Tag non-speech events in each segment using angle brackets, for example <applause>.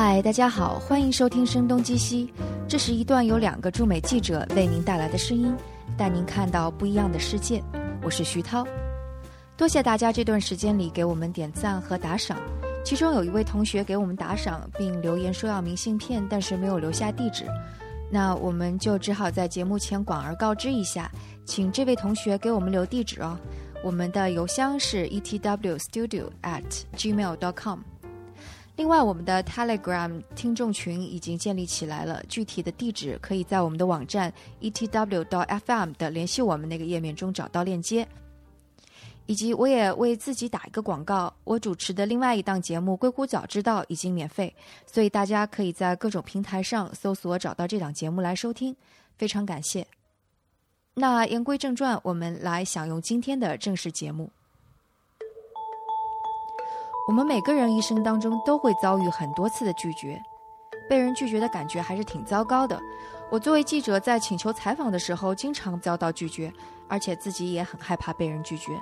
嗨，大家好，欢迎收听《声东击西》，这是一段由两个驻美记者为您带来的声音，带您看到不一样的世界。我是徐涛，多谢大家这段时间里给我们点赞和打赏。其中有一位同学给我们打赏，并留言说要明信片，但是没有留下地址，那我们就只好在节目前广而告之一下，请这位同学给我们留地址哦。我们的邮箱是 etwstudio@gmail.com at 另外，我们的 Telegram 听众群已经建立起来了，具体的地址可以在我们的网站 etw.fm 的联系我们那个页面中找到链接。以及，我也为自己打一个广告，我主持的另外一档节目《硅谷早知道》已经免费，所以大家可以在各种平台上搜索找到这档节目来收听，非常感谢。那言归正传，我们来享用今天的正式节目。我们每个人一生当中都会遭遇很多次的拒绝，被人拒绝的感觉还是挺糟糕的。我作为记者，在请求采访的时候，经常遭到拒绝，而且自己也很害怕被人拒绝。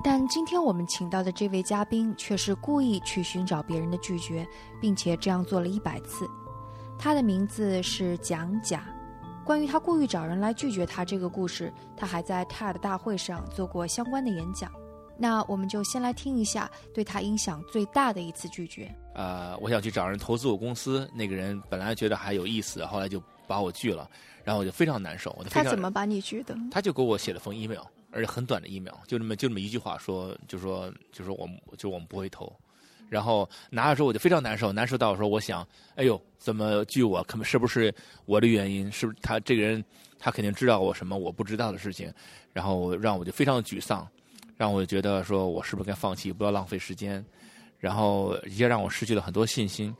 但今天我们请到的这位嘉宾却是故意去寻找别人的拒绝，并且这样做了一百次。他的名字是蒋甲。关于他故意找人来拒绝他这个故事，他还在 TED 大会上做过相关的演讲。那我们就先来听一下对他影响最大的一次拒绝。呃，我想去找人投资我公司，那个人本来觉得还有意思，后来就把我拒了，然后我就非常难受。我他怎么把你拒的？他就给我写了封 email。而且很短的 email，，就那么就这么一句话说，就说就说我们就我们不会投，然后拿的时候我就非常难受，难受到说我想，哎呦，怎么拒我？可能是不是我的原因？是不是他这个人他肯定知道我什么我不知道的事情？然后让我就非常的沮丧，让我觉得说我是不是该放弃，不要浪费时间，然后也让我失去了很多信心。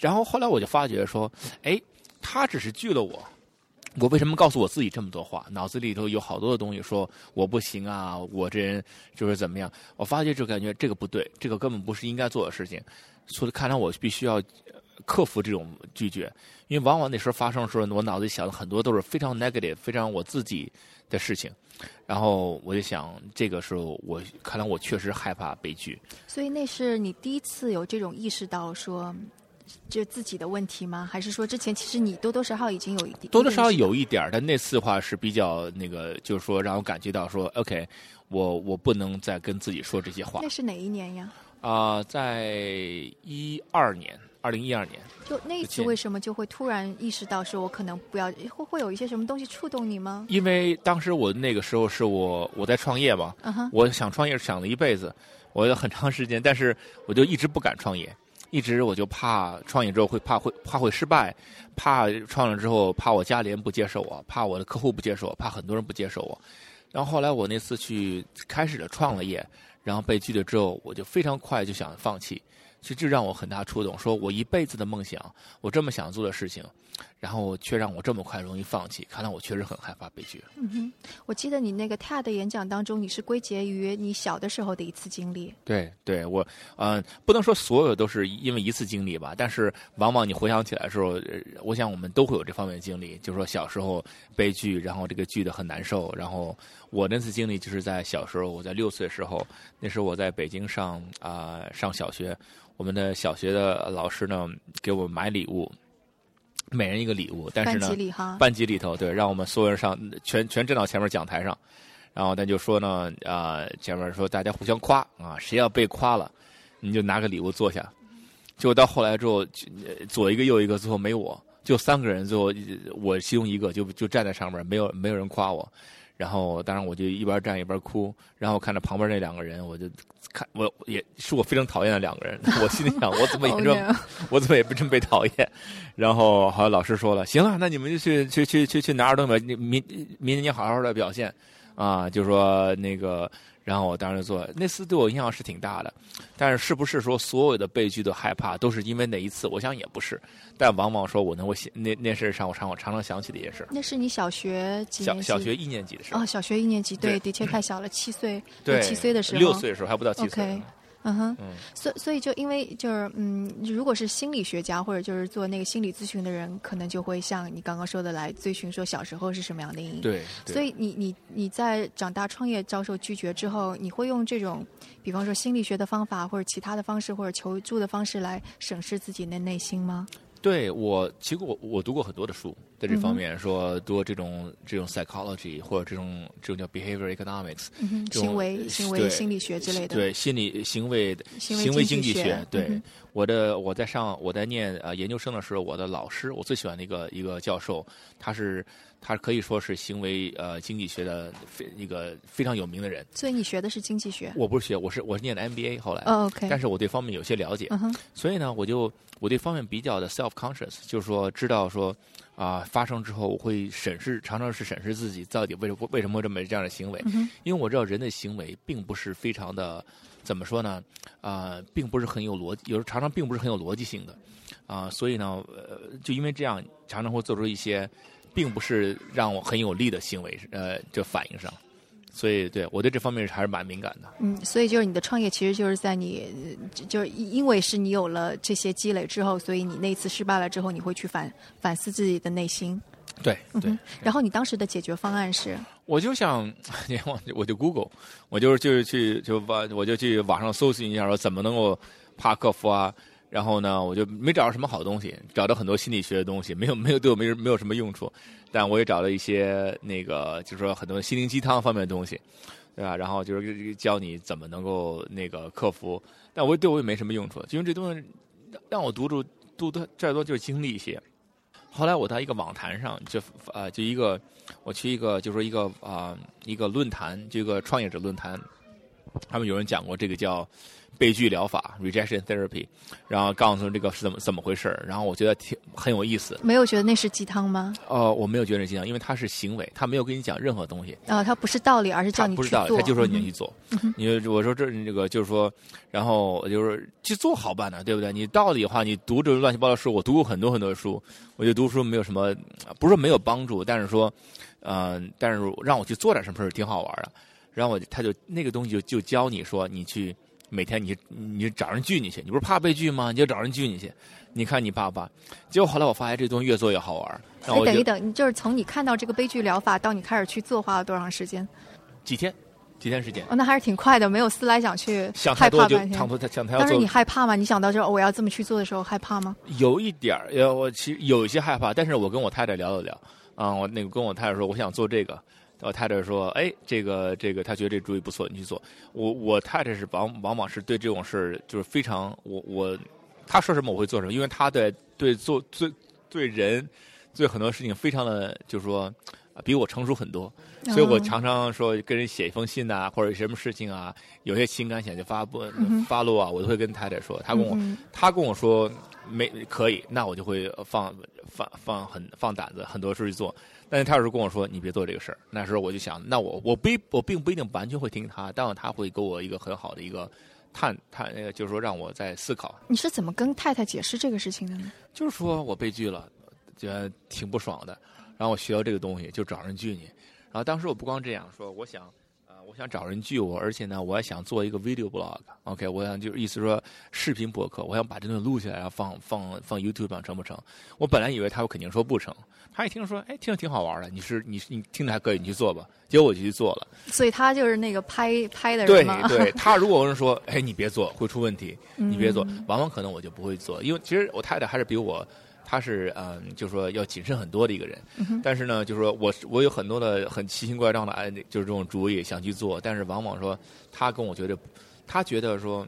然后后来我就发觉说，哎，他只是拒了我。我为什么告诉我自己这么多话？脑子里头有好多的东西，说我不行啊，我这人就是怎么样？我发觉就感觉这个不对，这个根本不是应该做的事情。所以看来我必须要克服这种拒绝，因为往往那时候发生的时候，我脑子里想的很多都是非常 negative、非常我自己的事情。然后我就想，这个时候我看来我确实害怕悲剧。所以那是你第一次有这种意识到说。就自己的问题吗？还是说之前其实你多多少少已经有一点多多少少有一点但那次的话是比较那个，就是说让我感觉到说，OK，我我不能再跟自己说这些话。那是哪一年呀？啊，在一二年，二零一二年。就那一次为什么就会突然意识到说，我可能不要会会有一些什么东西触动你吗？因为当时我那个时候是我我在创业嘛，我想创业想了一辈子，我有很长时间，但是我就一直不敢创业。一直我就怕创业之后会怕会怕会失败，怕创了之后怕我家里人不接受我，怕我的客户不接受我，怕很多人不接受我。然后后来我那次去开始了创了业，然后被拒了之后，我就非常快就想放弃。其实这让我很大触动，说我一辈子的梦想，我这么想做的事情，然后却让我这么快容易放弃。看来我确实很害怕悲剧。嗯哼，我记得你那个 TED 演讲当中，你是归结于你小的时候的一次经历。对，对我，嗯，不能说所有都是因为一次经历吧，但是往往你回想起来的时候，我想我们都会有这方面的经历，就是说小时候悲剧，然后这个剧的很难受。然后我那次经历就是在小时候，我在六岁的时候，那时候我在北京上啊上小学。我们的小学的老师呢，给我们买礼物，每人一个礼物，但是呢，班级里头对，让我们所有人上全全站到前面讲台上，然后他就说呢，啊，前面说大家互相夸啊，谁要被夸了，你就拿个礼物坐下。结果到后来之后，左一个右一个，最后没我，就三个人，最后我其中一个就就站在上面，没有没有人夸我。然后，当然我就一边站一边哭，然后看着旁边那两个人，我就看我也是我非常讨厌的两个人，<laughs> 我心里想我怎么也这么我怎么也不这么被讨厌。然后好像老师说了，行了，那你们就去去去去去拿儿童表，明明天你好好的表现啊，就说那个。然后我当时做那次对我影响是挺大的，但是是不是说所有的悲剧的害怕都是因为那一次？我想也不是，但往往说我能够想那那事上我常我常常想起的一件事。那是你小学几年级？小学一年级的时候。哦，小学一年级，对，的确太小了，七岁，对，七岁的时候，六岁的时候还不到七岁。嗯哼，嗯所所以就因为就是嗯，如果是心理学家或者就是做那个心理咨询的人，可能就会像你刚刚说的来追寻说小时候是什么样的阴影。对，对所以你你你在长大创业遭受拒绝之后，你会用这种，比方说心理学的方法，或者其他的方式，或者求助的方式来审视自己的内心吗？对我，其实我我读过很多的书，在这方面、说读过这种这种 psychology 或者这种这种叫 behavior economics，行为行为心理学之类的。对心理行为行为经济学济学，对、嗯我的我在上我在念呃研究生的时候，我的老师我最喜欢的一个一个教授，他是他可以说是行为呃经济学的非一个非常有名的人。所以你学的是经济学。我不是学，我是我是念的 MBA 后来，哦，OK，但是我对方面有些了解，所以呢，我就我对方面比较的 self conscious，就是说知道说啊、发生之后我会审视，常常是审视自己到底为什么为什么会这么这样的行为，因为我知道人的行为并不是非常的怎么说呢，啊、并不是很有逻辑，有时候常常并不是很有逻辑性的，啊、所以呢，呃，就因为这样，常常会做出一些并不是让我很有利的行为，呃，这反应上。所以，对我对这方面还是蛮敏感的。嗯，所以就是你的创业，其实就是在你，呃就就是因因为是你有了这些积累之后，所以你那次失败了之后，你会去反反思自己的内心。对对，嗯然后你当时的解决方案是，我就想，<laughs> 我我就 Google，我就是就是去就网我就去网上搜寻一下，说怎么能够怕克服啊。然后呢，我就没找到什么好东西，找到很多心理学的东西，没有 <laughs> 没有对我没没有什么用处。但我也找了一些那个，就是说很多心灵鸡汤方面的东西，对吧？然后就是教你怎么能够那个克服，但我对我也没什么用处，因为这东西让我读着读的再多就是经历一些。后来我到一个网坛上，就呃就一个我去一个就是说一个啊、一个论坛，就一个创业者论坛，他们有人讲过这个叫悲剧疗法 （rejection therapy），然后告诉这个是怎么怎么回事儿然后我觉得挺很有意思。没有觉得那是鸡汤吗？呃，我没有觉得是鸡汤，因为它是行为，他没有跟你讲任何东西。啊、它不是道理，而是叫你去做。他不是道理，他就说你嗯去做。因为我说这这个就是说，然后就是去做好办呢，对不对？你道理的话，你读这种乱七八糟书，我读过很多很多书，我觉得读书没有什么，不是说没有帮助，但是说，呃，但是让我去做点什么事儿挺好玩的。然后我他就那个东西就就教你说，你去每天你你就找人拒你去，你不是怕被拒吗？你就找人拒你去，你看你怕不怕？结果后来我发现这东西越做越好玩，然后哎，等一等，你就是从你看到这个悲剧疗法到你开始去做，花了多长时间？几天几天时间。哦，那还是挺快的，没有思来想去，想太多就害怕半天想。多想太要做当时你害怕吗？你想到这我要这么去做的时候害怕吗？有一点儿，呃，我其实有一些害怕，但是我跟我太太聊了聊，啊、我那个跟我太太说，我想做这个，我太太说，哎，这个这个，她觉得这主意不错，你去做。我我太太是往往往是对这种事儿就是非常，我我她说什么我会做什么，因为她对对做对对人对很多事情非常的就是说。啊比我成熟很多，所以我哦常常说跟人写一封信呐、或者什么事情啊，有些情感想去发布、发落啊，我都会跟太太说。她跟我，嗯她跟我说没可以，那我就会放放放很放胆子，很多事去做。但是他有时候跟我说你别做这个事儿，那时候我就想，那我我不我并不一定完全会听他，但是她会给我一个很好的一个探探，那个就是说让我在思考，你是怎么跟太太解释这个事情的呢？就是说我被拒了，觉得挺不爽的。然后我学到这个东西，就找人拒你。然后当时我不光这样说，我想，呃，我想找人救我，而且呢，我还想做一个 video blog。OK，我想就是意思说视频博客，我想把这东西录下来，然后放放放 YouTube 上成不成？我本来以为他肯定说不成，他一听说，哎，听着挺好玩的，你是你你听着还可以，你去做吧。结果我就去做了。所以他就是那个拍拍的人吗？<laughs> 对，他如果是说，哎，你别做，会出问题，你别做，嗯往往可能我就不会做，因为其实我太太还是比我，她是嗯，就是说要谨慎很多的一个人。嗯但是呢，就是说我我有很多的很奇形怪状的哎，就是这种主意想去做，但是往往说他跟我觉得，他觉得说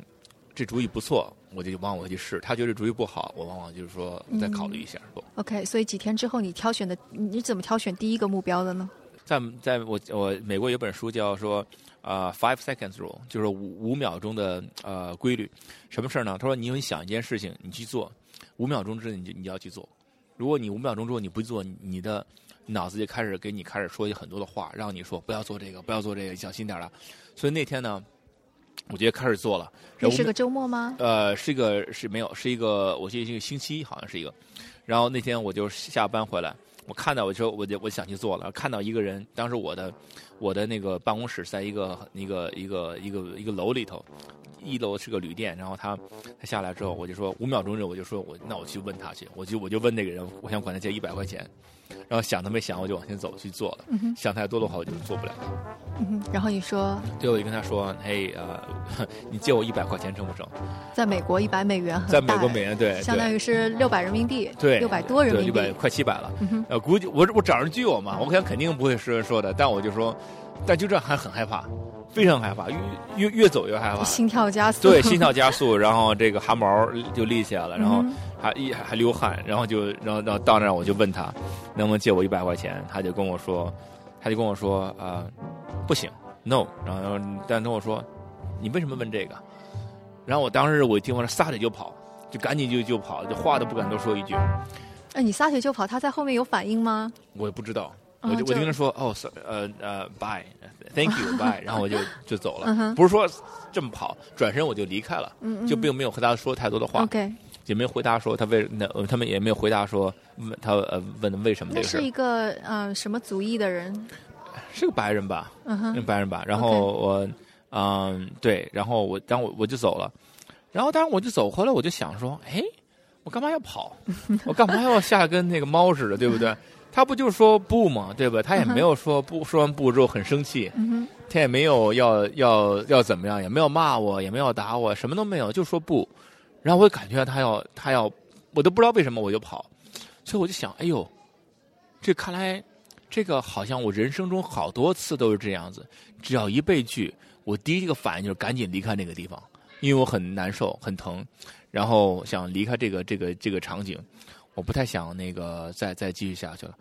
这主意不错，我就往往会去试；他觉得主意不好，我往往就是说再考虑一下。不 OK，所以几天之后你挑选的，你怎么挑选第一个目标的呢？在在我我美国有本书叫说呃 five seconds rule，就是五五秒钟的呃规律。什么事儿呢？他说你有你想一件事情，你去做，五秒钟之内你就你就要去做。如果你五秒钟之后你不做，你你的脑子就开始给你开始说很多的话，让你说不要做这个，不要做这个，小心点儿了。所以那天呢，我就开始做了。然后我那是个周末吗？呃，是一个是没有，是一个，我记得是一个星期，好像是一个。然后那天我就下班回来，我看到我就我就我想去做了，看到一个人，当时我的我的那个办公室在一个一个一个一个一个楼里头，一楼是个旅店，然后他他下来之后，我就说五秒钟之后我就说我那我去问他去，我就我就问那个人，我想管他借一百块钱，然后想都没想我就往前走去做了，想太多的话我就做不了。嗯，然后你说对我就跟他说，嘿呃，<laughs> 你借我一百块钱成不成？在美国一百美元很在美国美元对，相当于是六百人民币，对六百多人对六百民币。快七百了。嗯，呃，估计我我找人拒我嘛，我想肯定不会是说的，但我就说，但就这样还很害怕，非常害怕，越越越走越害怕。心跳加速。对，心跳加速，然后这个汗毛就立起来了，然后嗯还一还流汗，然后就然后然后到那儿我就问他能不能借我一百块钱，他就跟我说，他就跟我说啊、呃不行，no，然后但跟我说你为什么问这个？然后我当时我一听完撒腿就跑，就赶紧就就跑，就话都不敢多说一句，哎，你撒腿就跑，他在后面有反应吗？我也不知道。啊我就我就就跟他说哦呃呃，bye，thank you，bye，<laughs> 然后我就就走了，不是说这么跑，转身我就离开了，就并没有和他说太多的话，OK，也没有回答说他为那呃他们也没有回答说问他呃问为什么这个事那是一个呃什么族裔的人？是个白人吧，嗯哼白人吧，然后我嗯对，然后我当我我就走了，然后当然我就走回来，我就想说，哎，我干嘛要跑？我干嘛要下来跟那个猫似的，对不对？他不就说不嘛？对吧？他也没有说不，说完不之后很生气，他也没有要要要怎么样，也没有骂我，也没有打我，什么都没有，就说不。然后我就感觉他要他要，我都不知道为什么我就跑，所以我就想，哎呦，这看来这个好像我人生中好多次都是这样子，只要一被拒，我第一个反应就是赶紧离开那个地方，因为我很难受很疼，然后想离开这个这个这个场景，我不太想那个再再继续下去了。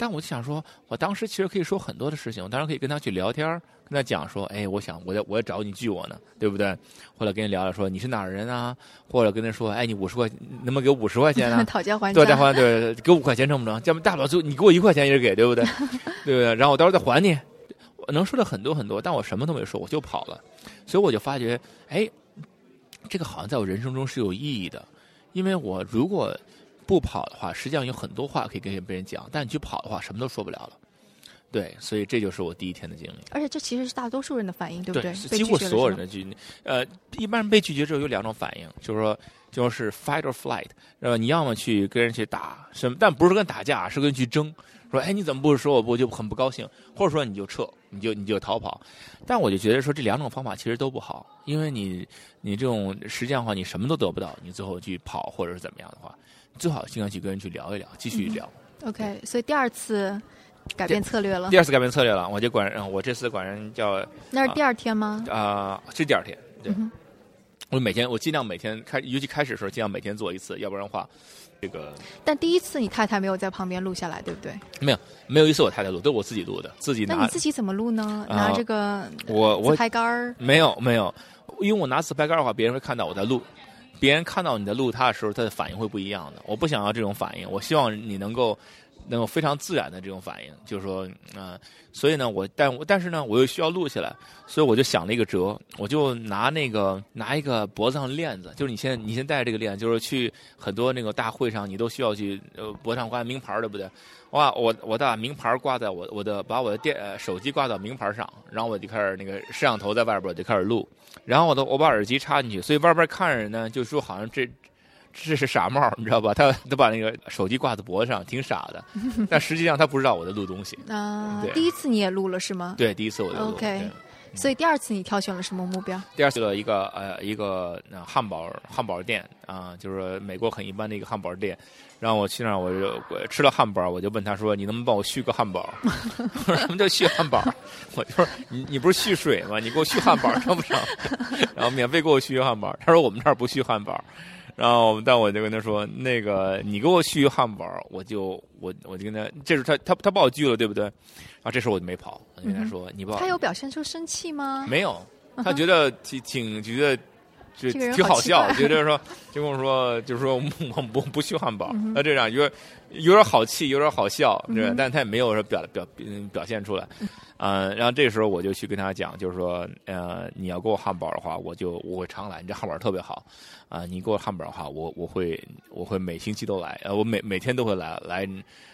但我就想说，我当时其实可以说很多的事情，我当然可以跟他去聊天儿，跟他讲说，哎，我想我要我要找你聚我呢，对不对？或者跟人聊聊说你是哪儿人啊？或者跟他说，哎，你五十块能不能给我五十块钱啊？<laughs> 讨价还对，价。还价对，给五块钱成不成？要不大不了就你给我一块钱也是给，对不对？对不对？然后我到时候再还你。我能说的很多很多，但我什么都没说，我就跑了。所以我就发觉，哎，这个好像在我人生中是有意义的，因为我如果不跑的话，实际上有很多话可以跟别人讲，但你去跑的话，什么都说不了了。对，所以这就是我第一天的经历。而且这其实是大多数人的反应，对不对？几乎所有人的拒，呃，一般人被拒绝之后有两种反应，就是说，就是 fight or flight，呃，你要么去跟人去打，什么，但不是跟打架，是跟人去争，说，哎，你怎么不说我不就很不高兴，或者说你就撤，你就你就逃跑。但我就觉得说这两种方法其实都不好，因为你你这种实际上的话，你什么都得不到，你最后去跑或者是怎么样的话，最好经常去跟人去聊一聊，继续聊。OK，所以第二次改变策略了第。二次改变策略了，我就管人，我这次管人叫那是第二天吗？啊、是第二天，对。嗯我每天我尽量每天开，尤其开始的时候尽量每天做一次，要不然的话，这个但第一次你太太没有在旁边录下来，对不对？没有没有一次我太太录，都是我自己录的，自己拿那你自己怎么录呢？啊拿这个我我自拍杆儿，没有没有，因为我拿自拍杆的话，别人会看到我在录，别人看到你在录他的时候，他的反应会不一样的。我不想要这种反应，我希望你能够能够非常自然的这种反应，就是说，嗯、所以呢，我但但是呢，我又需要录下来，所以我就想了一个辙，我就拿那个拿一个脖子上的链子，就是你现在你先戴这个链，就是去很多那个大会上，你都需要去呃脖子上挂名牌，对不对？哇，我我把名牌挂在我我的把我的电呃手机挂到名牌上，然后我就开始那个摄像头在外边我就开始录，然后我的我把耳机插进去，所以外边看着人呢就说好像这这是傻帽，你知道吧？他他把那个手机挂在脖子上，挺傻的，<laughs> 但实际上他不知道我在录东西。对，啊第一次你也录了是吗？对，第一次我就录。OK 对所以第二次你挑选了什么目标？第二次的一个呃一个呃汉堡汉堡店啊、就是美国很一般的一个汉堡店，然后我去那儿我就我吃了汉堡，我就问他说你能不能帮我续个汉堡？<laughs> 我说什么叫续汉堡？<laughs> 我就说你你不是续水吗？你给我续汉堡成不成？然后免费给我续汉堡。他说我们这儿不续汉堡。然后，但我就跟他说，那个你给我续汉堡，我就我我就跟他，这时候他他他把我拒了，对不对？然后这时候我就没跑，我就跟他说，你把我他有表现出生气吗？没有，他觉得挺挺觉得就挺好笑，好奇怪就就是说就跟我说就是说我不不去汉堡那这样有点有点好气，有点好笑，嗯哼这但他也没有说表表嗯表现出来，<laughs> 嗯，然后这时候我就去跟他讲，就是说呃你要给我汉堡的话，我就我会常来，你这汉堡特别好啊，你给我汉堡的话，我我会我会每星期都来，呃我每每天都会来来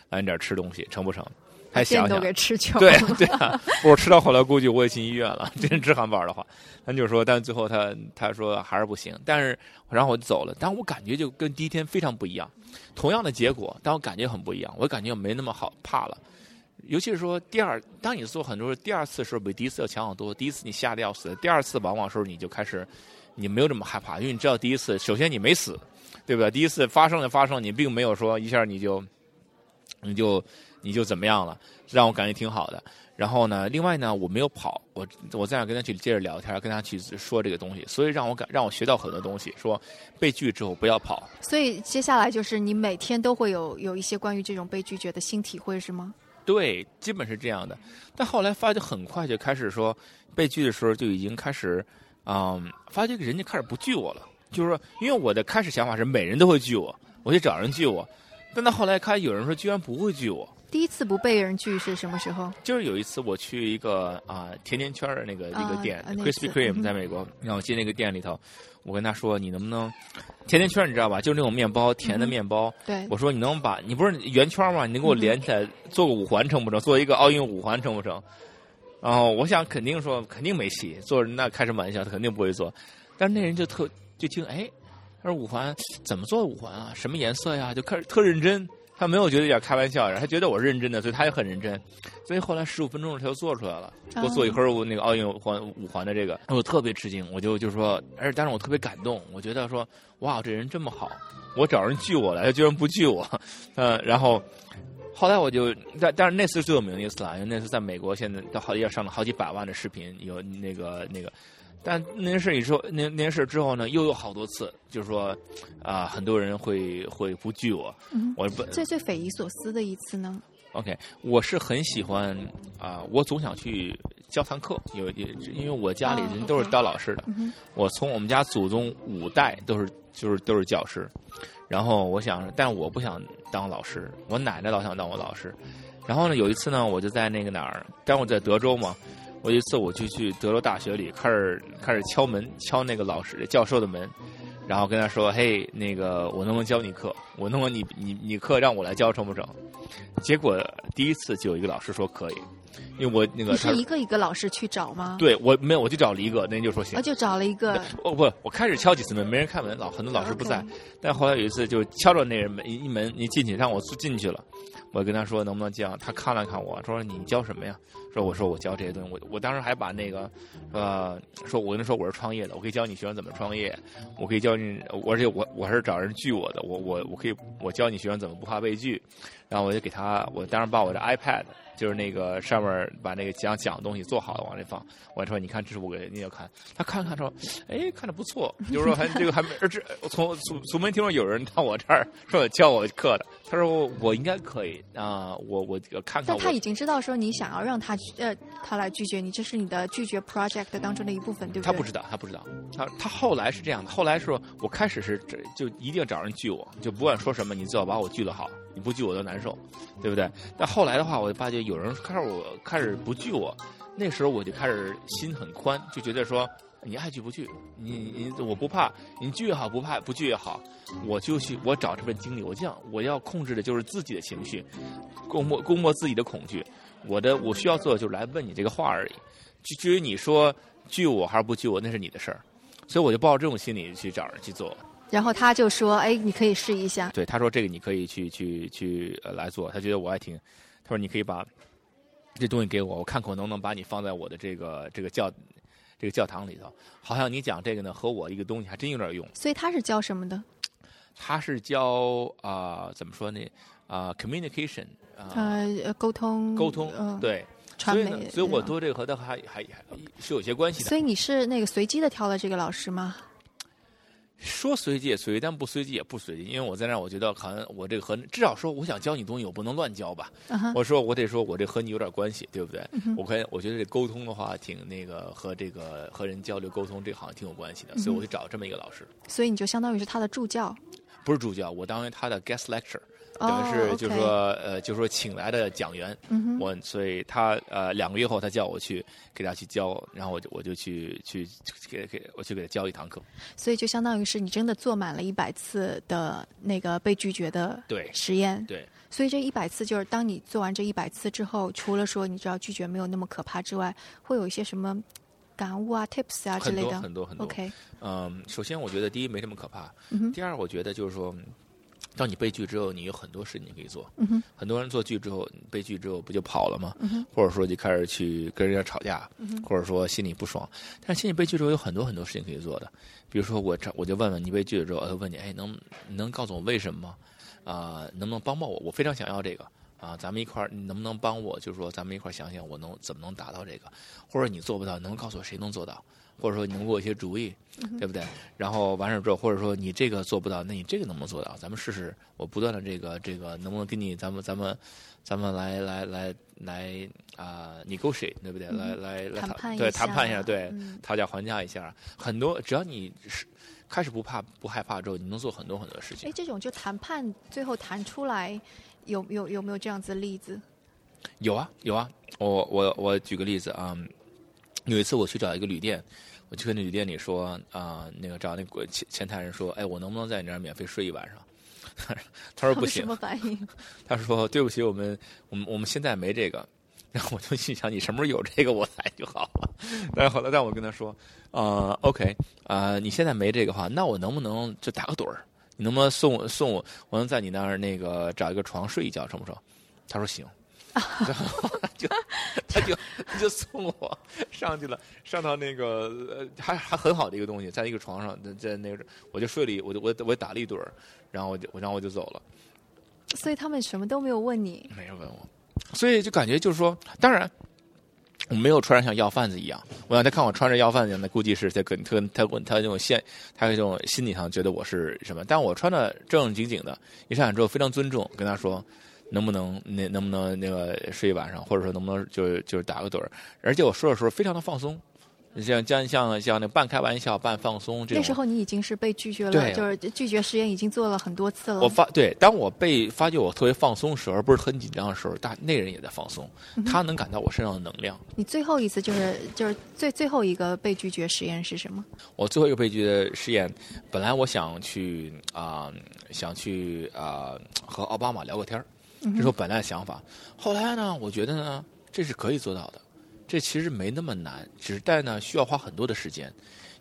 来你这儿吃东西，成不成？还想想店都给吃穷对对啊，我吃到后来估计我也进医院了。<laughs> 真吃汉堡的话，他就说，但最后他他说还是不行。但是然后我就走了，但我感觉就跟第一天非常不一样。同样的结果，但我感觉很不一样。我感觉没那么好怕了。尤其是说第二，当你做很多第二次的时候，比第一次要强很多。第一次你吓得要死，第二次往往时候你就开始，你没有这么害怕，因为你知道第一次，首先你没死，对不对？第一次发生就发生，你并没有说一下你就你就你就怎么样了，让我感觉挺好的。然后呢，另外呢，我没有跑，我我在那跟他去接着聊天，跟他去说这个东西，所以让我感让我学到很多东西。说被拒之后不要跑，所以接下来就是你每天都会有有一些关于这种被拒绝的新体会，是吗？对，基本是这样的。但后来发现很快就开始说被拒的时候就已经开始，嗯，发觉人家开始不拒我了。就是说，因为我的开始想法是每人都会拒我，我去找人拒我。但到后来看有人说居然不会拒我，第一次不被人拒是什么时候？就是有一次我去一个啊、甜甜圈儿的那个、啊一个店、啊那 Krispy 次 Kreme 嗯在美国，然后进那个店里头，我跟他说你能不能甜甜圈你知道吧？就是那种面包，甜的嗯面包。对，我说你能把你不是圆圈吗？你能给我连起来做个五环成不成？做一个奥运五环成不成？然后我想肯定说肯定没戏，做人那开什么玩笑，他肯定不会做。但是那人就特就听哎，他说五环怎么做五环啊？什么颜色呀？就开始特认真。他没有觉得有点开玩笑，他觉得我认真的，所以他也很认真。所以后来十五分钟他就做出来了，给我做一会儿那个奥运环五环的这个，我特别吃惊，我就就说，而且但是我特别感动，我觉得说哇，这人这么好，我找人拒我来，他居然不拒我，嗯，然后后来我就，但但是那次是最有名的一次了，因为那次在美国，现在都好要上了好几百万的视频，有那个那个，但那件事以后，那那件事之后呢，又有好多次，就是说啊、很多人会会不拒我，嗯，我不最最匪夷所思的一次呢？OK，我是很喜欢啊、我总想去教堂课，有也因为我家里哦人都是当老师的，我从我们家祖宗五代都是就是都是教师，然后我想，但我不想当老师，我奶奶老想当我老师。然后呢，有一次呢，我就在那个哪儿，当我在德州嘛，我有一次我就去德州大学里开始开始敲门，敲那个老师教授的门，然后跟他说：“嘿，那个我能不能教你课？我能不能你你你课让我来教成不成？”结果第一次就有一个老师说可以，因为我那个你是一个一个老师去找吗？，对我没有，我就找了一个，那人就说行我。就找了一个，哦不，我开始敲几次门，没人开门，老很多老师不在。但后来有一次就敲着那人门，一一门你进去，让我进去了。我跟他说能不能教，他看了看我说你教什么呀？说我说我教这些东西，我我当时还把那个呃说我跟他说我是创业的，我可以教你学生怎么创业，我可以教你，而且我我是找人拒我的，我我我可以我教你学生怎么不怕被拒。然后我就给他，我当时把我的 iPad 就是那个上面把那个讲讲的东西做好了往那放，我说你看这是我给你要看，他看了看说，哎看着不错，就是说还这个还没，而这从从从没听说有人到我这儿说教我课的，他说我我应该可以啊、我我看看我。但他已经知道说你想要让他呃他来拒绝你，这是你的拒绝 project 当中的一部分，对不对？他不知道，他不知道，他他后来是这样的，后来是我开始是这就一定找人拒我，就不管说什么，你最好把我拒了好，你不拒我都难受，对不对？但后来的话，我就发觉有人开始我开始不拒我，那时候我就开始心很宽，就觉得说你爱拒不拒，你你我不怕，你拒也好，不怕不拒也好，我就去我找这份经历，我这样我要控制的就是自己的情绪，攻没攻没自己的恐惧，我的我需要做的就是来问你这个话而已。至至于你说拒我还是不拒我，那是你的事儿。所以我就抱着这种心理去找人去做。然后他就说：“哎，你可以试一下。对，他说这个你可以去去去呃来做，他觉得我还挺，他说你可以把这东西给我，我看看我能不能把你放在我的这个这个教这个教堂里头。好像你讲这个呢和我一个东西还真有点用。”所以他是教什么的？他是教啊、怎么说呢啊、communication 啊、沟通，沟通、呃，对，传媒所以呢，所以我做这个和他还还还是有些关系的。所以你是那个随机的挑了这个老师吗？说随机也随机，但不随机也不随机，因为我在那儿，我觉得好像我这个和至少说我想教你东西，我不能乱教吧。我说我得说我这和你有点关系，对不对？我可以我觉得这沟通的话，挺那个和这个和人交流沟通，这好像挺有关系的，所以我就找这么一个老师，所以你就相当于是他的助教。不是助教，我当为他的 guest lecture，等哦于是就是说呃就是说请来的讲员。嗯，我所以他呃两个月后他叫我去给他去教，然后我就我就去去给给我去给他教一堂课。所以就相当于是你真的做满了一百次的那个被拒绝的对实验。对，所以这一百次就是当你做完这一百次之后，除了说你知道拒绝没有那么可怕之外，会有一些什么感悟啊、tips 啊之类的。很多很多。OK，嗯，首先我觉得第一没这么可怕，嗯哼，第二我觉得就是说，当你被拒之后，你有很多事情可以做。嗯，很多人做拒之后，被拒之后不就跑了吗？嗯，或者说就开始去跟人家吵架，嗯或者说心里不爽。但是心里被拒之后，有很多很多事情可以做的。比如说我这我就问问你被拒了之后，呃，问你，哎，能能告诉我为什么吗？啊、能不能帮帮我？我非常想要这个啊，咱们一块儿，你能不能帮我？就是说，咱们一块儿想想，我能怎么能达到这个？或者你做不到，能告诉我谁能做到？或者说你能给我一些主意，对不对？然后完事儿之后，或者说你这个做不到，那你这个能不能做到？咱们试试，我不断的这个这个能不能跟你咱们咱们咱们来来来来啊、negotiate 对不对？来来来谈判一下谈判一下，对，嗯讨价还价一下。很多只要你是开始不怕不害怕之后，你能做很多很多事情哎，。这种就谈判最后谈出来，有有有没有这样子的例子？有啊有啊，我我我举个例子啊、有一次我去找一个旅店，我去跟那旅店里说啊、那个找那个前前台人说，哎，我能不能在你那儿免费睡一晚上？他说不行他们什，么反应？<laughs> 他说对不起，我们我们我们现在没这个。然后我就心想，你什么时候有这个我来就好了。<laughs> 但是后来，但我跟他说，呃，OK，啊、你现在没这个话，那我能不能就打个盹儿？你能不能送我送我？我能在你那儿那个找一个床睡一觉，成不成？他说行。然后他就 <laughs> 他就他就送我上去了，上到那个呃还还很好的一个东西，在一个床上，在在那个我就睡了一，我就我我打了一盹儿，然后我就我然后我就走了。所以他们什么都没有问你。没有问我，所以就感觉就是说，当然我没有穿着像要饭子一样。我让他看我穿着要饭子一样，那估计是他跟他他他那种现他这种心理上觉得我是什么，但我穿的正正经经的，一上来之后非常尊重，跟他说。能不能那能不能那个睡一晚上，或者说能不能就是就是打个盹儿？而且我说的时候非常的放松，像像像像那半开玩笑半放松这种。那时候你已经是被拒绝了，就是拒绝实验已经做了很多次了。我发对，当我被发觉我特别放松的时候，而不是很紧张的时候，大那人也在放松，他能感到我身上的能量。你最后一次就是就是最最后一个被拒绝实验是什么？我最后一个被拒绝实验，本来我想去啊、想去啊、和奥巴马聊个天儿，这是我本来的想法。后来呢，我觉得呢，这是可以做到的，这其实没那么难，只是但呢需要花很多的时间，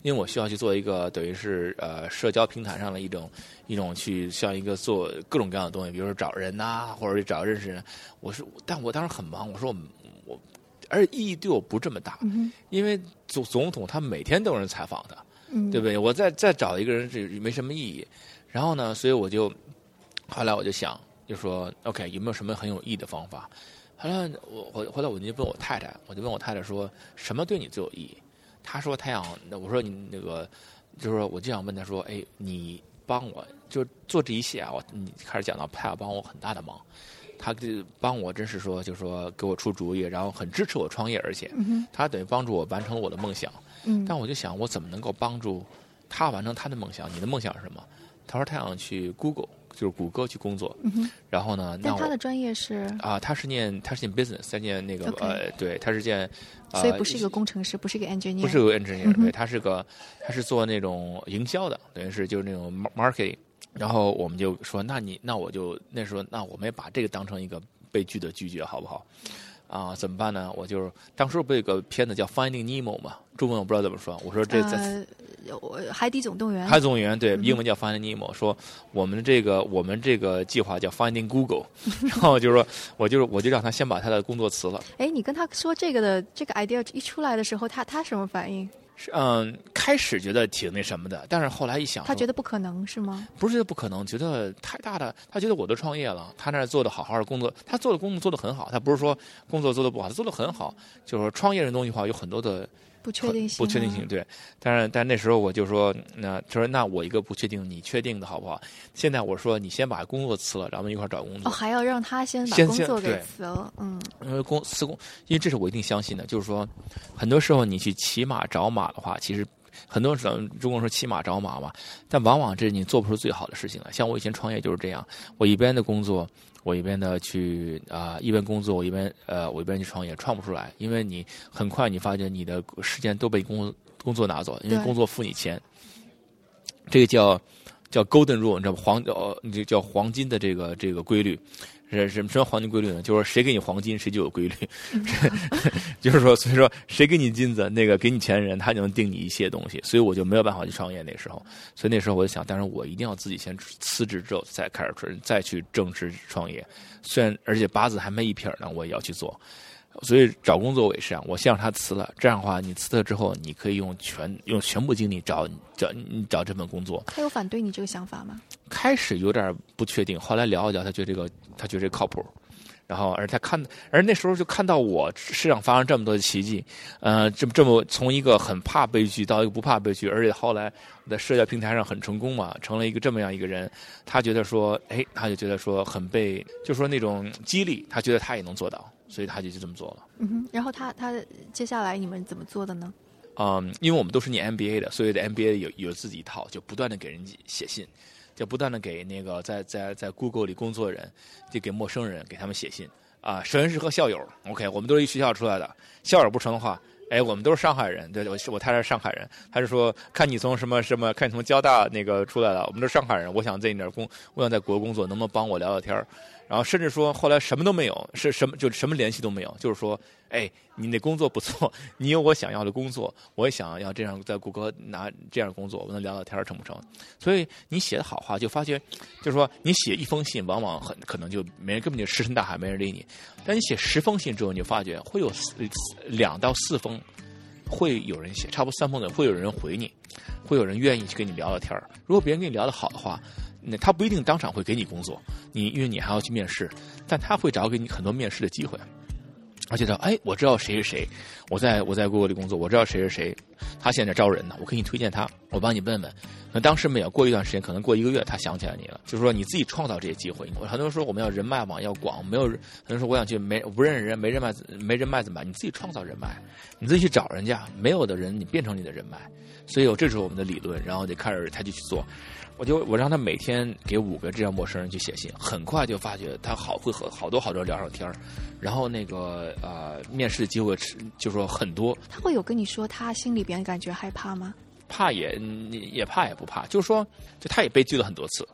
因为我需要去做一个等于是呃社交平台上的一种一种去像一个做各种各样的东西，比如说找人呐、或者找认识人。我是，但我当时很忙，我说我我，而且意义对我不这么大，嗯因为总总统他每天都有人采访他。嗯，对不对？我再再找一个人这没什么意义。然后呢，所以我就后来我就想，就说 OK，有没有什么很有意义的方法？后来我我后来我就问我太太，我就问我太太说，什么对你最有意义？她说她想，我说你那个，就是说我就想问她说，哎，你帮我就做这一切啊，我你开始讲到她要帮我很大的忙。她就帮我，真是说，就说给我出主意，然后很支持我创业，而且嗯哼他等于帮助我完成了我的梦想。嗯，但我就想，我怎么能够帮助她完成她的梦想？你的梦想是什么？她说她想去 Google，就是谷歌去工作。嗯，然后呢，那他的专业是，啊，他是念他是念 business，他念那个呃，对，他是念，呃、所以不是一个工程师，不是一个 engineer，不是个 engineer，、嗯对，他是个他是做那种营销的，等于是就是那种 mar- marketing。然后我们就说，那你那我就那时候那我们也把这个当成一个被拒的拒绝，好不好？啊，怎么办呢？我就是当时不是有个片子叫《Finding Nemo》嘛，中文我不知道怎么说。我说这在呃，我海底总动员，海总动员对嗯，英文叫 Finding Nemo，说我们这个我们这个计划叫 Finding Google，<laughs> 然后就是说我就是我就让他先把他的工作辞了。哎，你跟他说这个的这个 idea 一出来的时候，他他什么反应？是嗯，开始觉得挺那什么的，但是后来一想，他觉得不可能是吗？不是觉得不可能，觉得太大的，他觉得我都创业了，他那儿做的好好的工作，他做的工作做的很好，他不是说工作做的不好，他做的很好，就是说创业这东西的话有很多的不确定性，不确定性，对。但是，但那时候我就说，那他说，那我一个不确定，你确定的好不好？现在我说，你先把工作辞了，咱们一块儿找工作。哦，还要让他先把工作给辞了，嗯，因为公辞工，因为这是我一定相信的，就是说，很多时候你去骑马找马的话，其实很多时候中国说骑马找马嘛，但往往这是你做不出最好的事情来。像我以前创业就是这样，我一边的工作，我一边的去啊、一边工作，我一边呃，我一边去创业，创不出来，因为你很快你发现你的时间都被工工作拿走，因为工作付你钱，这个叫叫 golden rule，你知道吗？黄呃，这叫黄金的这个这个规律。是什么什么黄金规律呢？就是说谁给你黄金，谁就有规律。<laughs> 就是说，所以说谁给你金子，那个给你钱的人，他就能定你一切东西。所以我就没有办法去创业那时候。所以那时候我就想，但是我一定要自己先辞职之后再开始创，再去正式创业。虽然而且八字还没一撇呢，我也要去做。所以找工作我也是这样，我先让他辞了，这样的话，你辞了之后，你可以用全用全部精力找找你找这份工作。他有反对你这个想法吗？开始有点不确定，后来聊一聊，他觉得这个他觉得这个靠谱。然后，而他看，而那时候就看到我世上发生这么多的奇迹，呃，这么这么从一个很怕悲剧到一个不怕悲剧，而且后来在社交平台上很成功嘛，成了一个这么样一个人，他觉得说，哎，他就觉得说很被，就说那种激励，他觉得他也能做到，所以他就就这么做了。嗯哼，然后他他接下来你们怎么做的呢？嗯，因为我们都是念 MBA 的，所以的 MBA 有有自己一套，就不断的给人写信，就不断的给那个在在在 Google 里工作的人，就给陌生人给他们写信啊。首先是和校友，OK，我们都是一学校出来的，校友不成的话，哎，我们都是上海人，对，我是我太太是上海人，他是说看你从什么什么，看你从交大那个出来的，我们都是上海人，我想在你那儿工，我想在国工作，能不能帮我聊聊天儿然后甚至说后来什么都没有，是什么就什么联系都没有，就是说，哎，你那工作不错，你有我想要的工作，我也想要这样在谷歌拿这样工作，我们聊聊天成不成？所以你写的好话，就发觉，就是说你写一封信，往往很可能就没人根本就石沉大海，没人理你。但你写十封信之后，你就发觉会有两到四封会有人写，差不多三封的会有人回你，会有人愿意去跟你聊聊天如果别人跟你聊得好的话，那他不一定当场会给你工作，你因为你还要去面试，但他会找给你很多面试的机会。而且他哎，我知道谁是谁，我在我在过过里工作，我知道谁是谁，他现在招人呢，我给你推荐他，我帮你问问。那当时没有，过一段时间，可能过一个月，他想起来你了，就是说你自己创造这些机会。很多人说我们要人脉网要广，没有人，很多人说我想去没不认识人，没人脉没人脉怎么办？你自己创造人脉，你自己去找人家，没有的人你变成你的人脉。所以有这是我们的理论，然后就开始他就去做。我就我让他每天给五个这样陌生人去写信，很快就发觉他好会和好多好多人聊上天儿然后那个呃面试的机会是就说很多，他会有跟你说他心里边感觉害怕吗？怕也也怕也不怕，就是说就他也被拒了很多次。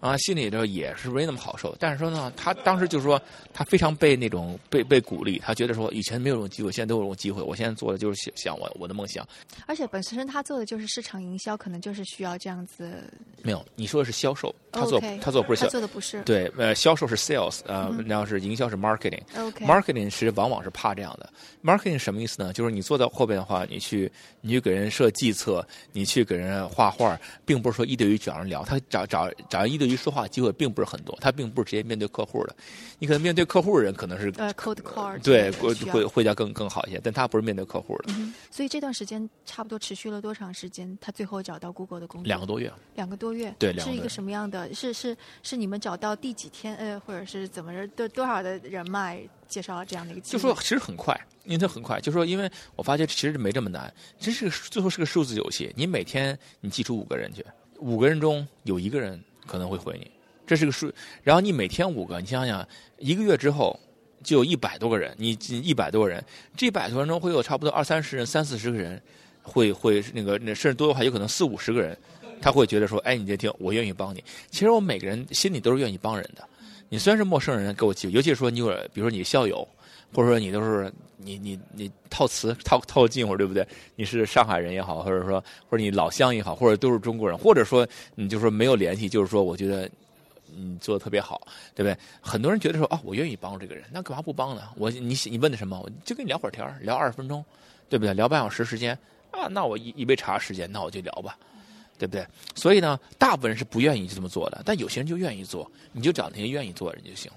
啊，心里头也是没那么好受，但是说呢，他当时就说他非常被那种被被鼓励，他觉得说以前没有这种机会，现在都有这种机会，我现在做的就是想想我我的梦想。而且本身他做的就是市场营销，可能就是需要这样子。没有，你说的是销售，他做他做不是他销，做的不是。对，呃，销售是 sales，呃，嗯然后是营销是 marketing。OK，marketing 是往往是怕这样的。marketing 什么意思呢？就是你坐在后边的话，你去你去给人设计策，你去给人画画，并不是说一对一找人聊，他找找找人一对一说话机会并不是很多，他并不是直接面对客户的。你可能面对客户的人可能是呃，cold call 对会会会要更更好一些，但他不是面对客户的。嗯所以这段时间差不多持续了多长时间？他最后找到 Google 的工作？两个多月，两个多月，对是一个什么样的？是是是你们找到第几天？呃，或者是怎么着？多多少的人脉介绍了这样的一个机会？就说其实很快，因为它很快。就说因为我发现其实没这么难，这是个最后是个数字游戏。你每天你记出五个人去，五个人中有一个人可能会回你，这是个数。然后你每天五个，你想想，一个月之后就有一百多个人，你一百多个人，这一百多人中会有差不多二三十人、三四十个人会会那个那甚至多的话，有可能四五十个人，他会觉得说，哎，你这听，我愿意帮你。其实我每个人心里都是愿意帮人的。你虽然是陌生人，给我机会，尤其是说你有，比如说你校友，或者说你都是你你你套词套套近乎，对不对？你是上海人也好，或者说或者你老乡也好，或者都是中国人，或者说你就说没有联系，就是说我觉得你做的特别好，对不对？很多人觉得说啊，我愿意帮这个人，那干嘛不帮呢？我你你问的什么？我就跟你聊会儿天儿聊二十分钟，对不对？聊半小时时间啊，那我一一杯茶时间，那我就聊吧。对不对？所以呢，大部分人是不愿意这么做的，但有些人就愿意做，你就找那些愿意做的人就行。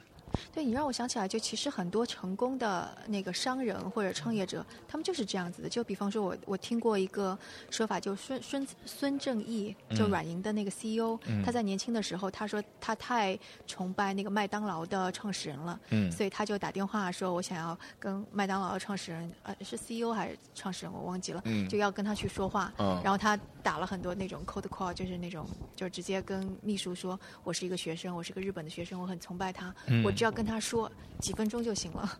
对你让我想起来，就其实很多成功的那个商人或者创业者，他们就是这样子的。就比方说，我我听过一个说法，就孙孙孙正义，就软银的那个 CEO，他在年轻的时候，他说他太崇拜那个麦当劳的创始人了，嗯。所以他就打电话说，我想要跟麦当劳的创始人，呃，是 CEO 还是创始人，我忘记了，嗯。就要跟他去说话。嗯。然后他打了很多那种 cold call，就是那种就直接跟秘书说，我是一个学生，我是个日本的学生，我很崇拜他，嗯。我只要跟他说几分钟就行了。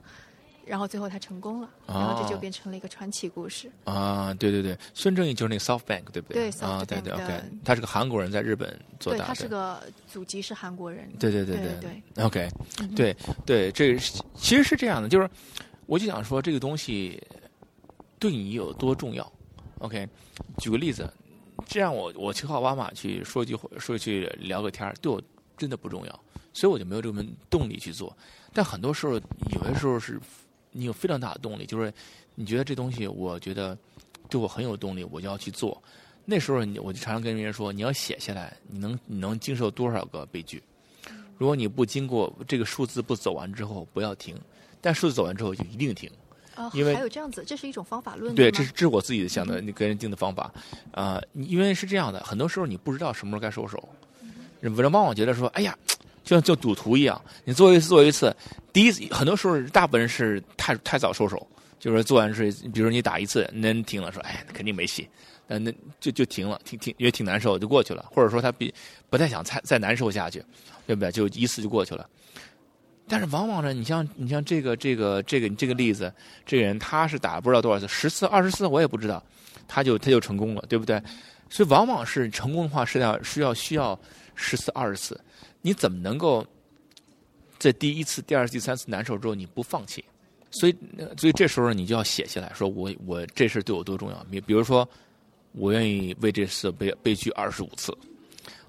然后最后他成功了，哦然后这就变成了一个传奇故事。啊，对对对，孙正义就是那个 SoftBank 对不对啊，对对的，OK，他是个韩国人，在日本做，大的，他是个祖籍是韩国人。对对对对对对 OK，嗯对对，这其实是这样的，就是我就想说这个东西对你有多重要。OK，举个例子，这样我我去和奥巴马去说句说去聊个天儿，对我真的不重要，所以我就没有这么动力去做。但很多时候，有些时候是你有非常大的动力，就是你觉得这东西，我觉得对我很有动力，我就要去做。那时候你我就常常跟别人说，你要写下来，你能你能经受多少个悲剧？如果你不经过这个数字不走完之后，不要停。但数字走完之后就一定停。啊，因为还有这样子，这是一种方法论。对，这是这是我自己想的，你跟人定的方法。啊、因为是这样的，很多时候你不知道什么时候该收手。人人往往觉得说，哎呀，就像就赌徒一样，你做一次做一次，第一次很多时候大部分人是太太早收手，就是做完是，比如说你打一次，那人停了，说，哎，肯定没戏，那那就就停了，停停也挺难受，就过去了，或者说他比不太想再再难受下去，对不对？就一次就过去了。但是往往呢，你像你像这个这个这个这个例子，这个人他是打不知道多少次，十次二十次我也不知道，他就他就成功了，对不对？所以往往是成功的话是要是要需要十次二十次，你怎么能够在第一次、第二次、第三次难受之后你不放弃？所以所以这时候你就要写下来说我我这事对我多重要。比比如说，我愿意为这次被被拒二十五次，